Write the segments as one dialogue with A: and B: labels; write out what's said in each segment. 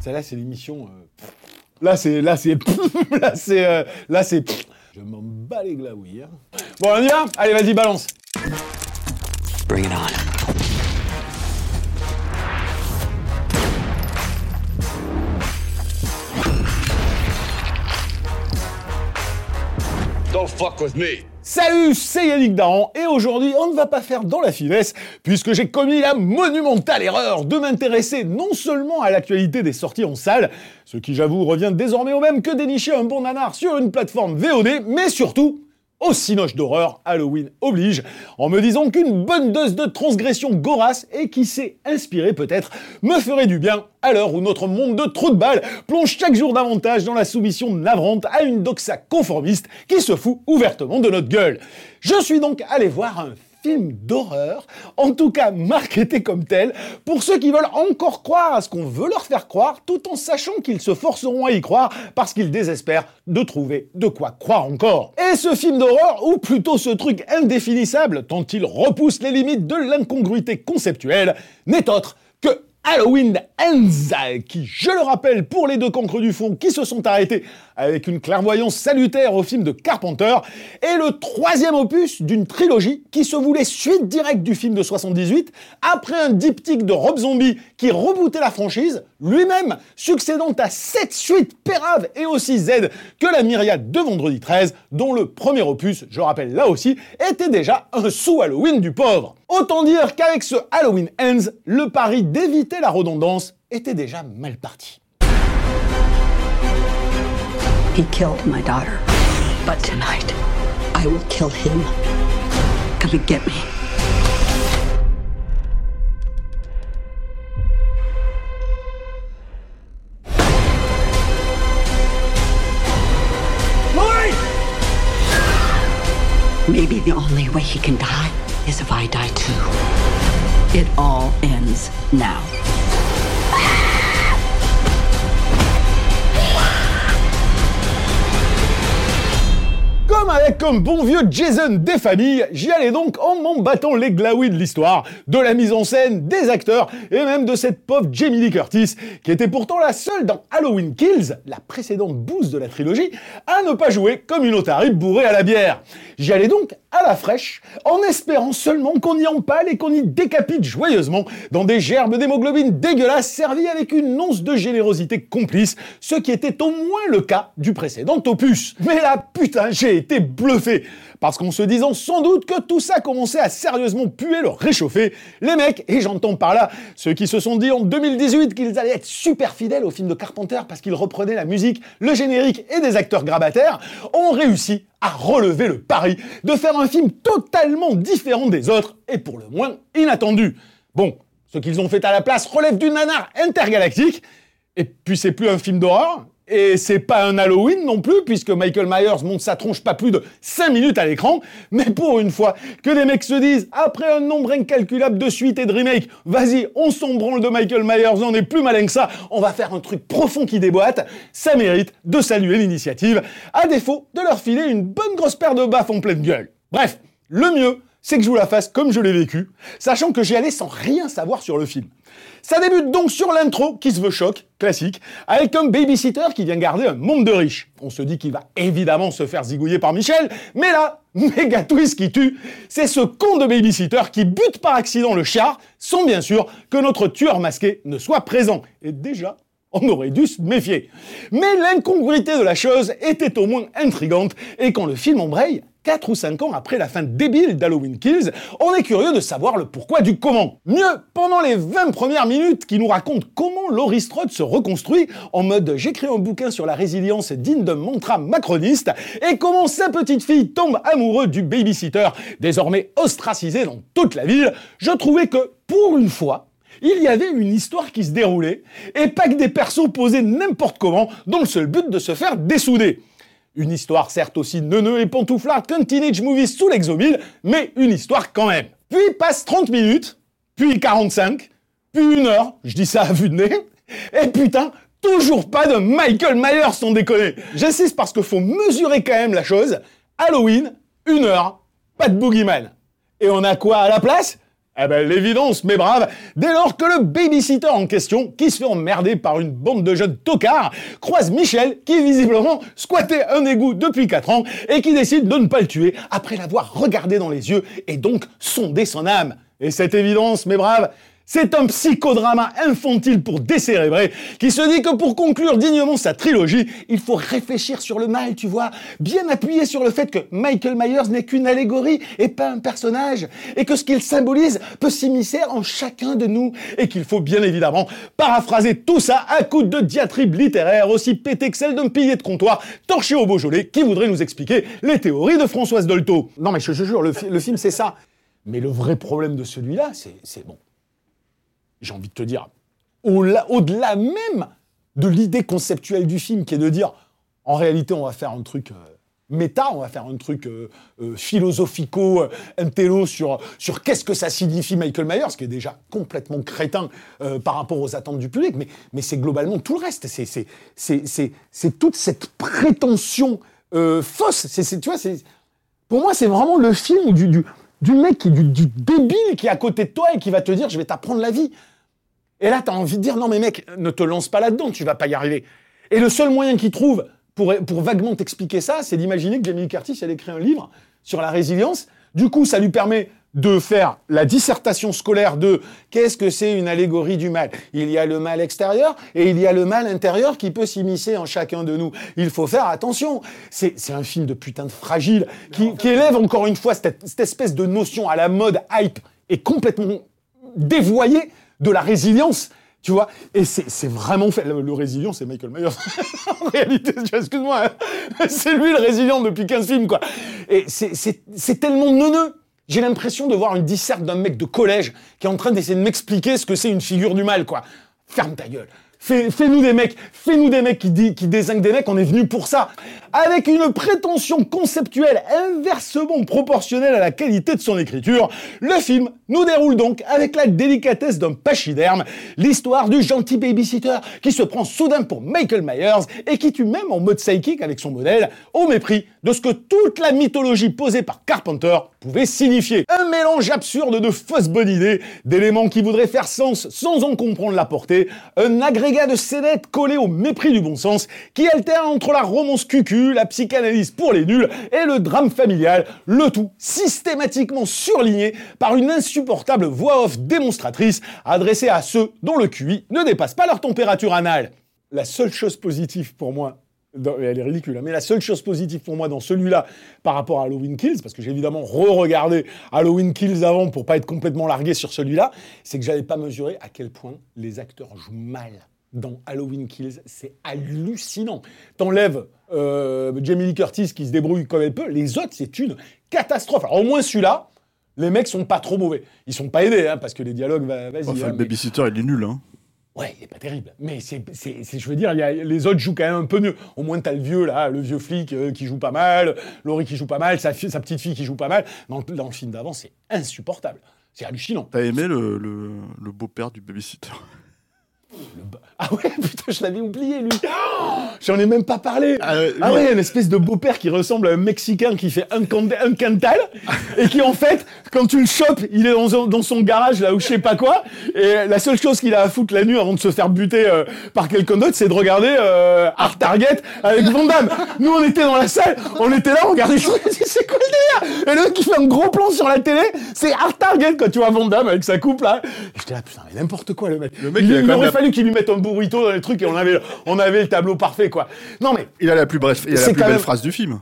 A: Celle-là, c'est l'émission. euh, Là, c'est. Là, c'est. Là, c'est. euh, Là, c'est. Je m'en bats les glaouilles. hein. Bon, on y va? Allez, vas-y, balance.
B: Bring it on.
A: Salut, c'est Yannick Daran et aujourd'hui on ne va pas faire dans la finesse puisque j'ai commis la monumentale erreur de m'intéresser non seulement à l'actualité des sorties en salle, ce qui j'avoue revient désormais au même que dénicher un bon nanar sur une plateforme VOD, mais surtout au cinoche d'horreur, Halloween oblige, en me disant qu'une bonne dose de transgression gorasse et qui s'est inspiré peut-être me ferait du bien à l'heure où notre monde de trous de balles plonge chaque jour davantage dans la soumission navrante à une doxa conformiste qui se fout ouvertement de notre gueule. Je suis donc allé voir un film d'horreur, en tout cas marketé comme tel, pour ceux qui veulent encore croire à ce qu'on veut leur faire croire, tout en sachant qu'ils se forceront à y croire parce qu'ils désespèrent de trouver de quoi croire encore. Et ce film d'horreur, ou plutôt ce truc indéfinissable, tant il repousse les limites de l'incongruité conceptuelle, n'est autre que Halloween Ends, qui, je le rappelle, pour les deux cancres du fond qui se sont arrêtés avec une clairvoyance salutaire au film de Carpenter, est le troisième opus d'une trilogie qui se voulait suite directe du film de 78, après un diptyque de Rob Zombie qui rebootait la franchise, lui-même succédant à sept suites péraves et aussi Z que la myriade de Vendredi 13, dont le premier opus, je rappelle là aussi, était déjà un sous-Halloween du pauvre. Autant dire qu'avec ce Halloween Ends, le pari d'éviter la redondance était déjà mal parti.
C: He killed my daughter. But tonight, I will kill him. Come and get me. The only way he can die is if I die too. It all ends now.
A: Comme avec un bon vieux Jason des familles, j'y allais donc en m'en battant les glaouis de l'histoire, de la mise en scène, des acteurs et même de cette pauvre Jamie Lee Curtis, qui était pourtant la seule dans Halloween Kills, la précédente bouse de la trilogie, à ne pas jouer comme une otarie bourrée à la bière. J'y allais donc à la fraîche, en espérant seulement qu'on y empale et qu'on y décapite joyeusement dans des gerbes d'hémoglobine dégueulasses servies avec une once de générosité complice, ce qui était au moins le cas du précédent opus. Mais là, putain, j'ai été bluffé parce qu'en se disant sans doute que tout ça commençait à sérieusement puer le réchauffer, les mecs, et j'entends par là ceux qui se sont dit en 2018 qu'ils allaient être super fidèles au film de Carpenter parce qu'ils reprenaient la musique, le générique et des acteurs grabataires, ont réussi à relever le pari de faire un film totalement différent des autres et pour le moins inattendu. Bon, ce qu'ils ont fait à la place relève du nanar intergalactique, et puis c'est plus un film d'horreur, et c'est pas un Halloween non plus, puisque Michael Myers monte sa tronche pas plus de 5 minutes à l'écran, mais pour une fois que les mecs se disent, après un nombre incalculable de suites et de remakes, vas-y, on s'en branle de Michael Myers, on est plus malin que ça, on va faire un truc profond qui déboîte, ça mérite de saluer l'initiative, à défaut de leur filer une bonne grosse paire de baffes en pleine gueule. Bref, le mieux, c'est que je vous la fasse comme je l'ai vécu, sachant que j'y allais sans rien savoir sur le film. Ça débute donc sur l'intro qui se veut choc, classique, avec un babysitter qui vient garder un monde de riches. On se dit qu'il va évidemment se faire zigouiller par Michel, mais là, méga twist qui tue, c'est ce con de babysitter qui bute par accident le char, sans bien sûr que notre tueur masqué ne soit présent. Et déjà, on aurait dû se méfier. Mais l'incongruité de la chose était au moins intrigante, et quand le film embraye, 4 ou 5 ans après la fin débile d'Halloween Kills, on est curieux de savoir le pourquoi du comment. Mieux, pendant les 20 premières minutes qui nous racontent comment Laurie Strode se reconstruit en mode j'écris un bouquin sur la résilience digne d'un mantra macroniste et comment sa petite fille tombe amoureuse du babysitter, désormais ostracisé dans toute la ville, je trouvais que, pour une fois, il y avait une histoire qui se déroulait, et pas que des persos posés n'importe comment, dont le seul but de se faire dessouder. Une histoire certes aussi neuneux et pantouflard qu'un teenage movie sous l'exomile, mais une histoire quand même. Puis passe 30 minutes, puis 45, puis une heure, je dis ça à vue de nez, et putain, toujours pas de Michael Myers sans déconner. J'insiste parce qu'il faut mesurer quand même la chose. Halloween, une heure, pas de boogeyman. Et on a quoi à la place? Eh ben, l'évidence, mes braves, dès lors que le babysitter en question, qui se fait emmerder par une bande de jeunes tocards, croise Michel, qui visiblement squattait un égout depuis 4 ans, et qui décide de ne pas le tuer après l'avoir regardé dans les yeux, et donc sondé son âme. Et cette évidence, mes braves, c'est un psychodrama infantile pour décérébrer qui se dit que pour conclure dignement sa trilogie, il faut réfléchir sur le mal, tu vois, bien appuyer sur le fait que Michael Myers n'est qu'une allégorie et pas un personnage, et que ce qu'il symbolise peut s'immiscer en chacun de nous, et qu'il faut bien évidemment paraphraser tout ça à coups de diatribes littéraires aussi pété que celle d'un pilier de comptoir torché au Beaujolais qui voudrait nous expliquer les théories de Françoise Dolto. Non mais je te jure, le, le film c'est ça. Mais le vrai problème de celui-là, c'est bon j'ai envie de te dire, au-delà même de l'idée conceptuelle du film, qui est de dire, en réalité, on va faire un truc euh, méta, on va faire un truc euh, euh, philosophico, intello sur, sur qu'est-ce que ça signifie Michael Myers, qui est déjà complètement crétin par rapport aux attentes du public, mais, mais c'est globalement tout le reste. C'est toute cette prétention fausse. C'est, tu vois, pour moi, c'est vraiment le film du, du mec, qui, du, du, débile qui est à côté de toi et qui va te dire je vais t'apprendre la vie. Et là, tu as envie de dire non mais mec, ne te lance pas là-dedans, tu vas pas y arriver. Et le seul moyen qu'il trouve pour, pour vaguement t'expliquer ça, c'est d'imaginer que Jamie Curtis, elle écrit un livre sur la résilience. Du coup, ça lui permet de faire la dissertation scolaire de qu'est-ce que c'est une allégorie du mal? Il y a le mal extérieur et il y a le mal intérieur qui peut s'immiscer en chacun de nous. Il faut faire attention. C'est un film de putain de fragile qui, qui élève encore une fois cette, cette, espèce de notion à la mode hype et complètement dévoyée de la résilience. Tu vois Et c'est vraiment fait. Le, résilient, c'est Michael Myers. en réalité, excuse-moi, hein. c'est lui le résilient depuis 15 films, quoi. Et c'est tellement neuneux. J'ai l'impression de voir une disserte d'un mec de collège qui est en train d'essayer de m'expliquer ce que c'est une figure du mal, quoi. Ferme ta gueule. Fais-nous des mecs, fais-nous des mecs qui, désignent des mecs, on est venu pour ça. Avec une prétention conceptuelle inversement proportionnelle à la qualité de son écriture, le film nous déroule donc avec la délicatesse d'un pachyderme l'histoire du gentil babysitter qui se prend soudain pour Michael Myers et qui tue même en mode psychique avec son modèle, au mépris de ce que toute la mythologie posée par Carpenter pouvait signifier. Un mélange absurde de fausses bonnes idées, d'éléments qui voudraient faire sens sans en comprendre la portée, un agrégat de scénettes collé au mépris du bon sens, qui alterne entre la romance cucu, la psychanalyse pour les nuls et le drame familial, le tout systématiquement surligné par une insupportable voix off démonstratrice adressée à ceux dont le QI ne dépasse pas leur température anale. La seule chose positive pour moi elle est ridicule, hein. mais la seule chose positive pour moi dans celui-là par rapport à Halloween Kills, parce que j'ai évidemment re-regardé Halloween Kills avant pour pas être complètement largué sur celui-là, c'est que j'avais pas mesuré à quel point les acteurs jouent mal dans Halloween Kills. C'est hallucinant. T'enlèves euh, Jamie Lee Curtis qui se débrouille comme elle peut, les autres, c'est une catastrophe. Alors au moins celui-là, les mecs sont pas trop mauvais. Ils sont pas aidés, hein, parce que les dialogues, vas-y.
D: Enfin,
A: hein,
D: le babysitter, il est nul, hein.
A: Ouais, il est pas terrible. Mais c'est, je veux dire, y a, les autres jouent quand même un peu mieux. Au moins, t'as le vieux, là, le vieux flic euh, qui joue pas mal, Laurie qui joue pas mal, sa, sa petite fille qui joue pas mal. Dans, dans le film d'avant, c'est insupportable. C'est hallucinant.
D: T'as aimé le, le, le beau-père du babysitter?
A: ah ouais, putain, je l'avais oublié, lui. J'en ai même pas parlé. Ah, ah ouais, une espèce de beau-père qui ressemble à un Mexicain qui fait un, un cantal et qui, en fait, quand tu le chopes, il est dans, dans son garage, là, ou je sais pas quoi. Et la seule chose qu'il a à foutre la nuit avant de se faire buter euh, par quelqu'un d'autre, c'est de regarder euh, Art Target avec Van Damme. Nous, on était dans la salle, on était là, on regardait, c'est quoi le délire? Et le qui fait un gros plan sur la télé, c'est Art Target quand tu vois Van Damme avec sa coupe, là. J'étais là, putain, n'importe quoi, le mec.
D: Le mec, il, a quand même
A: fallu qu'il lui mette un burrito dans les trucs et on avait, on avait le tableau parfait, quoi. Non, mais.
D: Il a la plus bref, il a la plus belle phrase du film.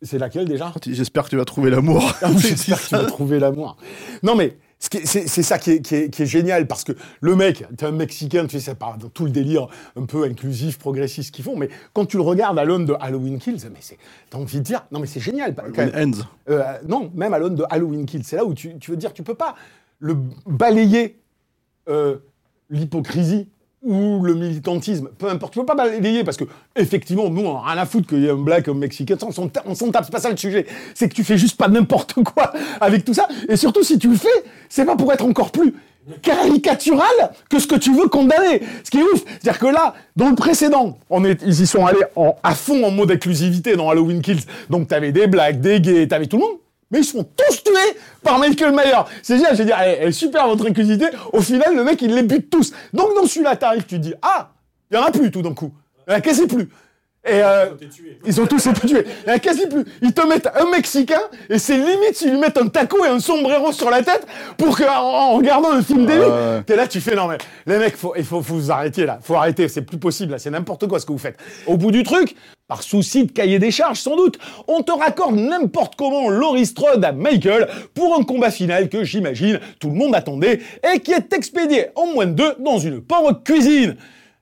A: C'est laquelle déjà?
D: J'espère que tu vas trouver l'amour.
A: Ah, J'espère que tu vas trouver l'amour. Non, mais c'est c'est ça qui est, qui, est, qui est génial parce que le mec, t'es un Mexicain, tu sais, ça part dans tout le délire un peu inclusif, progressiste qu'ils font, mais quand tu le regardes à l'aune de Halloween Kills, mais c'est, t'as envie de dire, non, mais c'est génial. quand même.
D: Ends.
A: Euh, non, même à l'aune de Halloween Kills, c'est là où tu, tu veux dire, tu peux pas le balayer euh, l'hypocrisie ou le militantisme, peu importe, tu peux pas balayer parce que effectivement, nous, on a rien à foutre qu'il y ait un black, un mexicain, on s'en tape, c'est pas ça le sujet. C'est que tu fais juste pas n'importe quoi avec tout ça, et surtout si tu le fais, c'est pas pour être encore plus caricatural que ce que tu veux condamner. Ce qui est ouf, c'est-à-dire que là, dans le précédent, ils y sont allés à fond en mode inclusivité dans Halloween Kills. Donc t'avais des blacks, des gays, t'avais tout le monde. Mais ils se font tous tuer par Michael Mayer. C'est génial, elle, elle est super votre inclusivité. Au final, le mec, il les bute tous. Donc dans celui-là, t'arrives, tu dis, ah, il y en a plus tout d'un coup. Il y en a plus? Et euh, ils ont tous été tués. Il y a quasi plus. Ils te mettent un Mexicain et c'est limite s'ils lui mettent un taco et un sombrero sur la tête pour que, en, en regardant un film d'élu,
D: ouais.
A: t'es là, tu fais non mais les mecs, faut, il faut, faut vous arrêter là. Faut arrêter, c'est plus possible là. C'est n'importe quoi ce que vous faites. Au bout du truc, par souci de cahier des charges sans doute, on te raccorde n'importe comment Laurie Strode à Michael pour un combat final que j'imagine tout le monde attendait et qui est expédié en moins de deux dans une pauvre cuisine.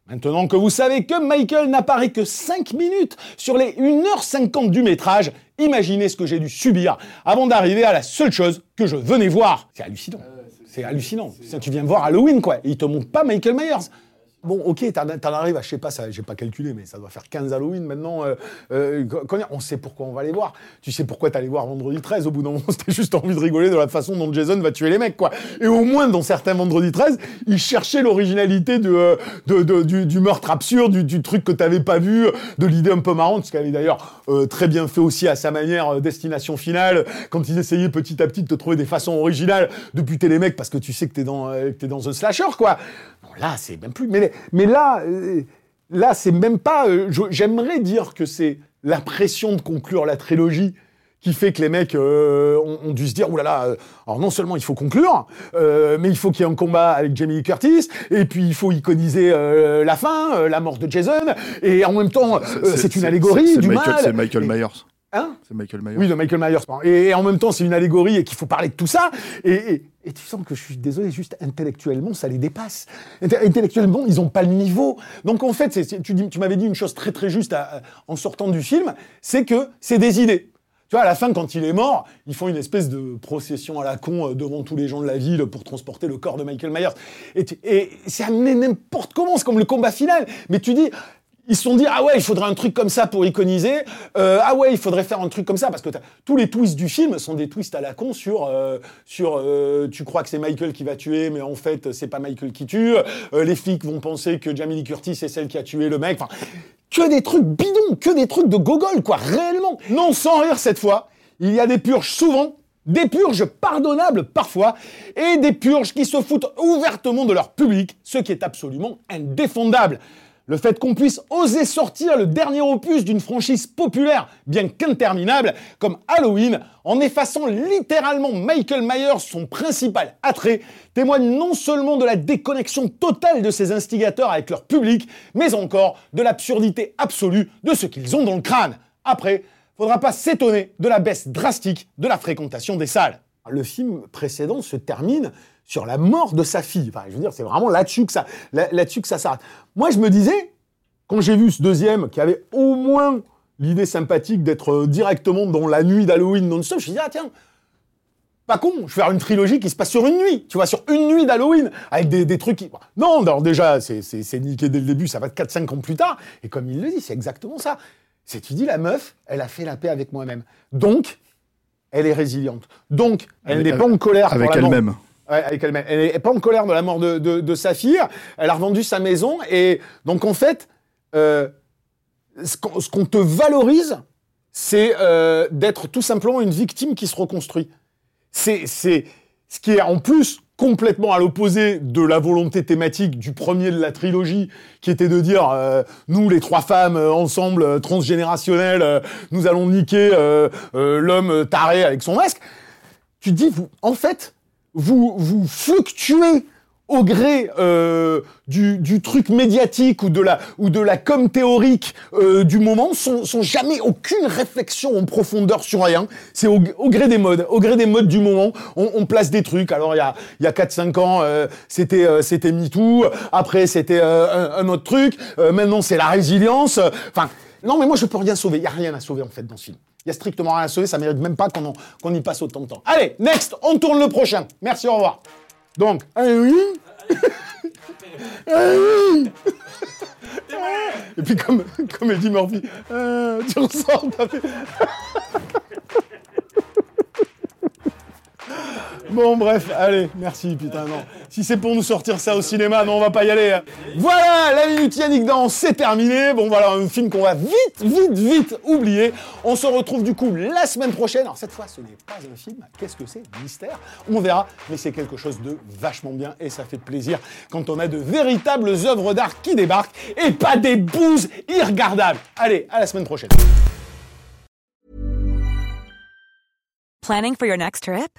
A: Maintenant que vous savez que Michael n'apparaît que 5 minutes sur les 1h50 du métrage, imaginez ce que j'ai dû subir avant d'arriver à la seule chose que je venais voir. C'est hallucinant. C'est hallucinant. Tu viens voir Halloween, quoi. Et ils te montrent pas Michael Myers. Bon, ok, t'en arrives à, je sais pas, j'ai pas calculé, mais ça doit faire 15 Halloween maintenant. euh, euh, on sait pourquoi on va les voir. Tu sais pourquoi t'allais voir vendredi 13 au bout d'un moment, c'était juste envie de rigoler de la façon dont Jason va tuer les mecs, quoi. Et au moins, dans certains vendredi 13, ils cherchaient l'originalité euh, du, meurtre absurde, du, truc que t'avais pas vu, de l'idée un peu marrante, ce qu'avait d'ailleurs très bien fait aussi à sa manière Destination Finale, quand ils essayaient petit à petit de te trouver des façons originales de buter les mecs parce que tu sais que t'es dans, dans un slasher, quoi. Non, là, c'est même plus. Mais, mais là, euh, là, c'est même pas. euh, J'aimerais dire que c'est la pression de conclure la trilogie qui fait que les mecs euh, ont, ont dû se dire, oulala, alors non seulement il faut conclure, euh, mais il faut qu'il y ait un combat avec Jamie Curtis, et puis il faut iconiser euh, la fin, la mort de Jason, et en même temps, c'est une allégorie
D: c'est
A: du
D: Michael-
A: mal.
D: C'est Michael Myers.
A: Hein
D: C'est Michael Myers.
A: oui, de Michael Myers. Et, et en même temps, c'est une allégorie et qu'il faut parler de tout ça. Et, et- et tu sens que je suis désolé, juste intellectuellement, ça les dépasse. Inte- Intellectuellement, ils n'ont pas le niveau. Donc en fait, tu, m'avais dit une chose très très juste à- à- en sortant du film, c'est que c'est des idées. Tu vois, à la fin, quand il est mort, ils font une espèce de procession à la con euh, devant tous les gens de la ville pour transporter le corps de Michael Myers. Et, et c'est amené n'importe comment, c'est comme le combat final. Mais tu dis, ils se sont dit ah ouais il faudrait un truc comme ça pour iconiser. Euh, ah ouais il faudrait faire un truc comme ça parce que tous les twists du film sont des twists à la con sur euh, euh, tu crois que c'est Michael qui va tuer mais en fait c'est pas Michael qui tue. Les flics vont penser que Jamie Lee Curtis c'est celle qui a tué le mec. Enfin que des trucs bidons que des trucs de gogol quoi réellement. Non sans rire cette fois il y a des purges souvent des purges pardonnables parfois, et des purges qui se foutent ouvertement de leur public, ce qui est absolument indéfendable. Le fait qu'on puisse oser sortir le dernier opus d'une franchise populaire, bien qu'interminable, comme Halloween, en effaçant littéralement Michael Myers, son principal attrait, témoigne non seulement de la déconnexion totale de ces instigateurs avec leur public, mais encore de l'absurdité absolue de ce qu'ils ont dans le crâne. Après, faudra pas s'étonner de la baisse drastique de la fréquentation des salles. Le film précédent se termine sur la mort de sa fille. Enfin, je veux dire, c'est vraiment là-dessus que ça, là- là-dessus que ça s'arrête. Moi, je me disais, quand j'ai vu ce deuxième, qui avait au moins l'idée sympathique d'être euh, directement dans la nuit d'Halloween non-stop, je me suis dit, ah tiens, pas con, je vais faire une trilogie qui se passe sur une nuit, tu vois, sur une nuit d'Halloween, avec des, des trucs qui... Non, alors déjà, c'est, niqué dès le début, ça va être 4-5 ans plus tard, et comme il le dit, c'est exactement ça. C'est, tu dis, la meuf, elle a fait la paix avec moi-même. Donc, elle est résiliente. Donc, elle n'est pas en colère
D: Avec elle-même.
A: Elle-même. Elle n'est pas en colère de la mort de, de- de sa fille. Elle a revendu sa maison. Et donc, en fait, euh, ce qu'on te valorise, c'est euh, d'être tout simplement une victime qui se reconstruit. C'est ce qui est en plus complètement à l'opposé de la volonté thématique du premier de la trilogie, qui était de dire euh, nous les trois femmes ensemble transgénérationnelles, nous allons niquer l'homme taré avec son masque. Tu dis vous en fait vous vous fluctuez au gré euh, du, du, truc médiatique ou de la ou de la com théorique euh, du moment, sont, sont jamais aucune réflexion en profondeur sur rien. C'est au, au, gré des modes, au gré des modes du moment, on, on place des trucs. Alors il y a il y a quatre cinq ans, euh, c'était euh, c'était MeToo. Après c'était euh, un, un, autre truc. maintenant c'est la résilience. Enfin non mais moi je peux rien sauver. Il y a rien à sauver en fait dans ce film. Il y a strictement rien à sauver. Ça mérite même pas qu'on y passe autant de temps. Allez next, on tourne le prochain. Merci au revoir. Donc, ah oui. ah oui. Et puis comme, comme Eddie Murphy, euh, tu ressors, t'as fait... Bon, bref, allez, merci, putain, non. Si c'est pour nous sortir ça au cinéma, non, on va pas y aller. Voilà, la minute Yannick dans, c'est terminé. Bon, voilà, un film qu'on va vite, vite, vite oublier. On se retrouve du coup la semaine prochaine. Alors, cette fois, ce n'est pas un film. Qu'est-ce que c'est? Mystère On verra, mais c'est quelque chose de vachement bien et ça fait plaisir quand on a de véritables œuvres d'art qui débarquent et pas des bouses irregardables. Allez, à la semaine prochaine.
E: Planning for your next trip?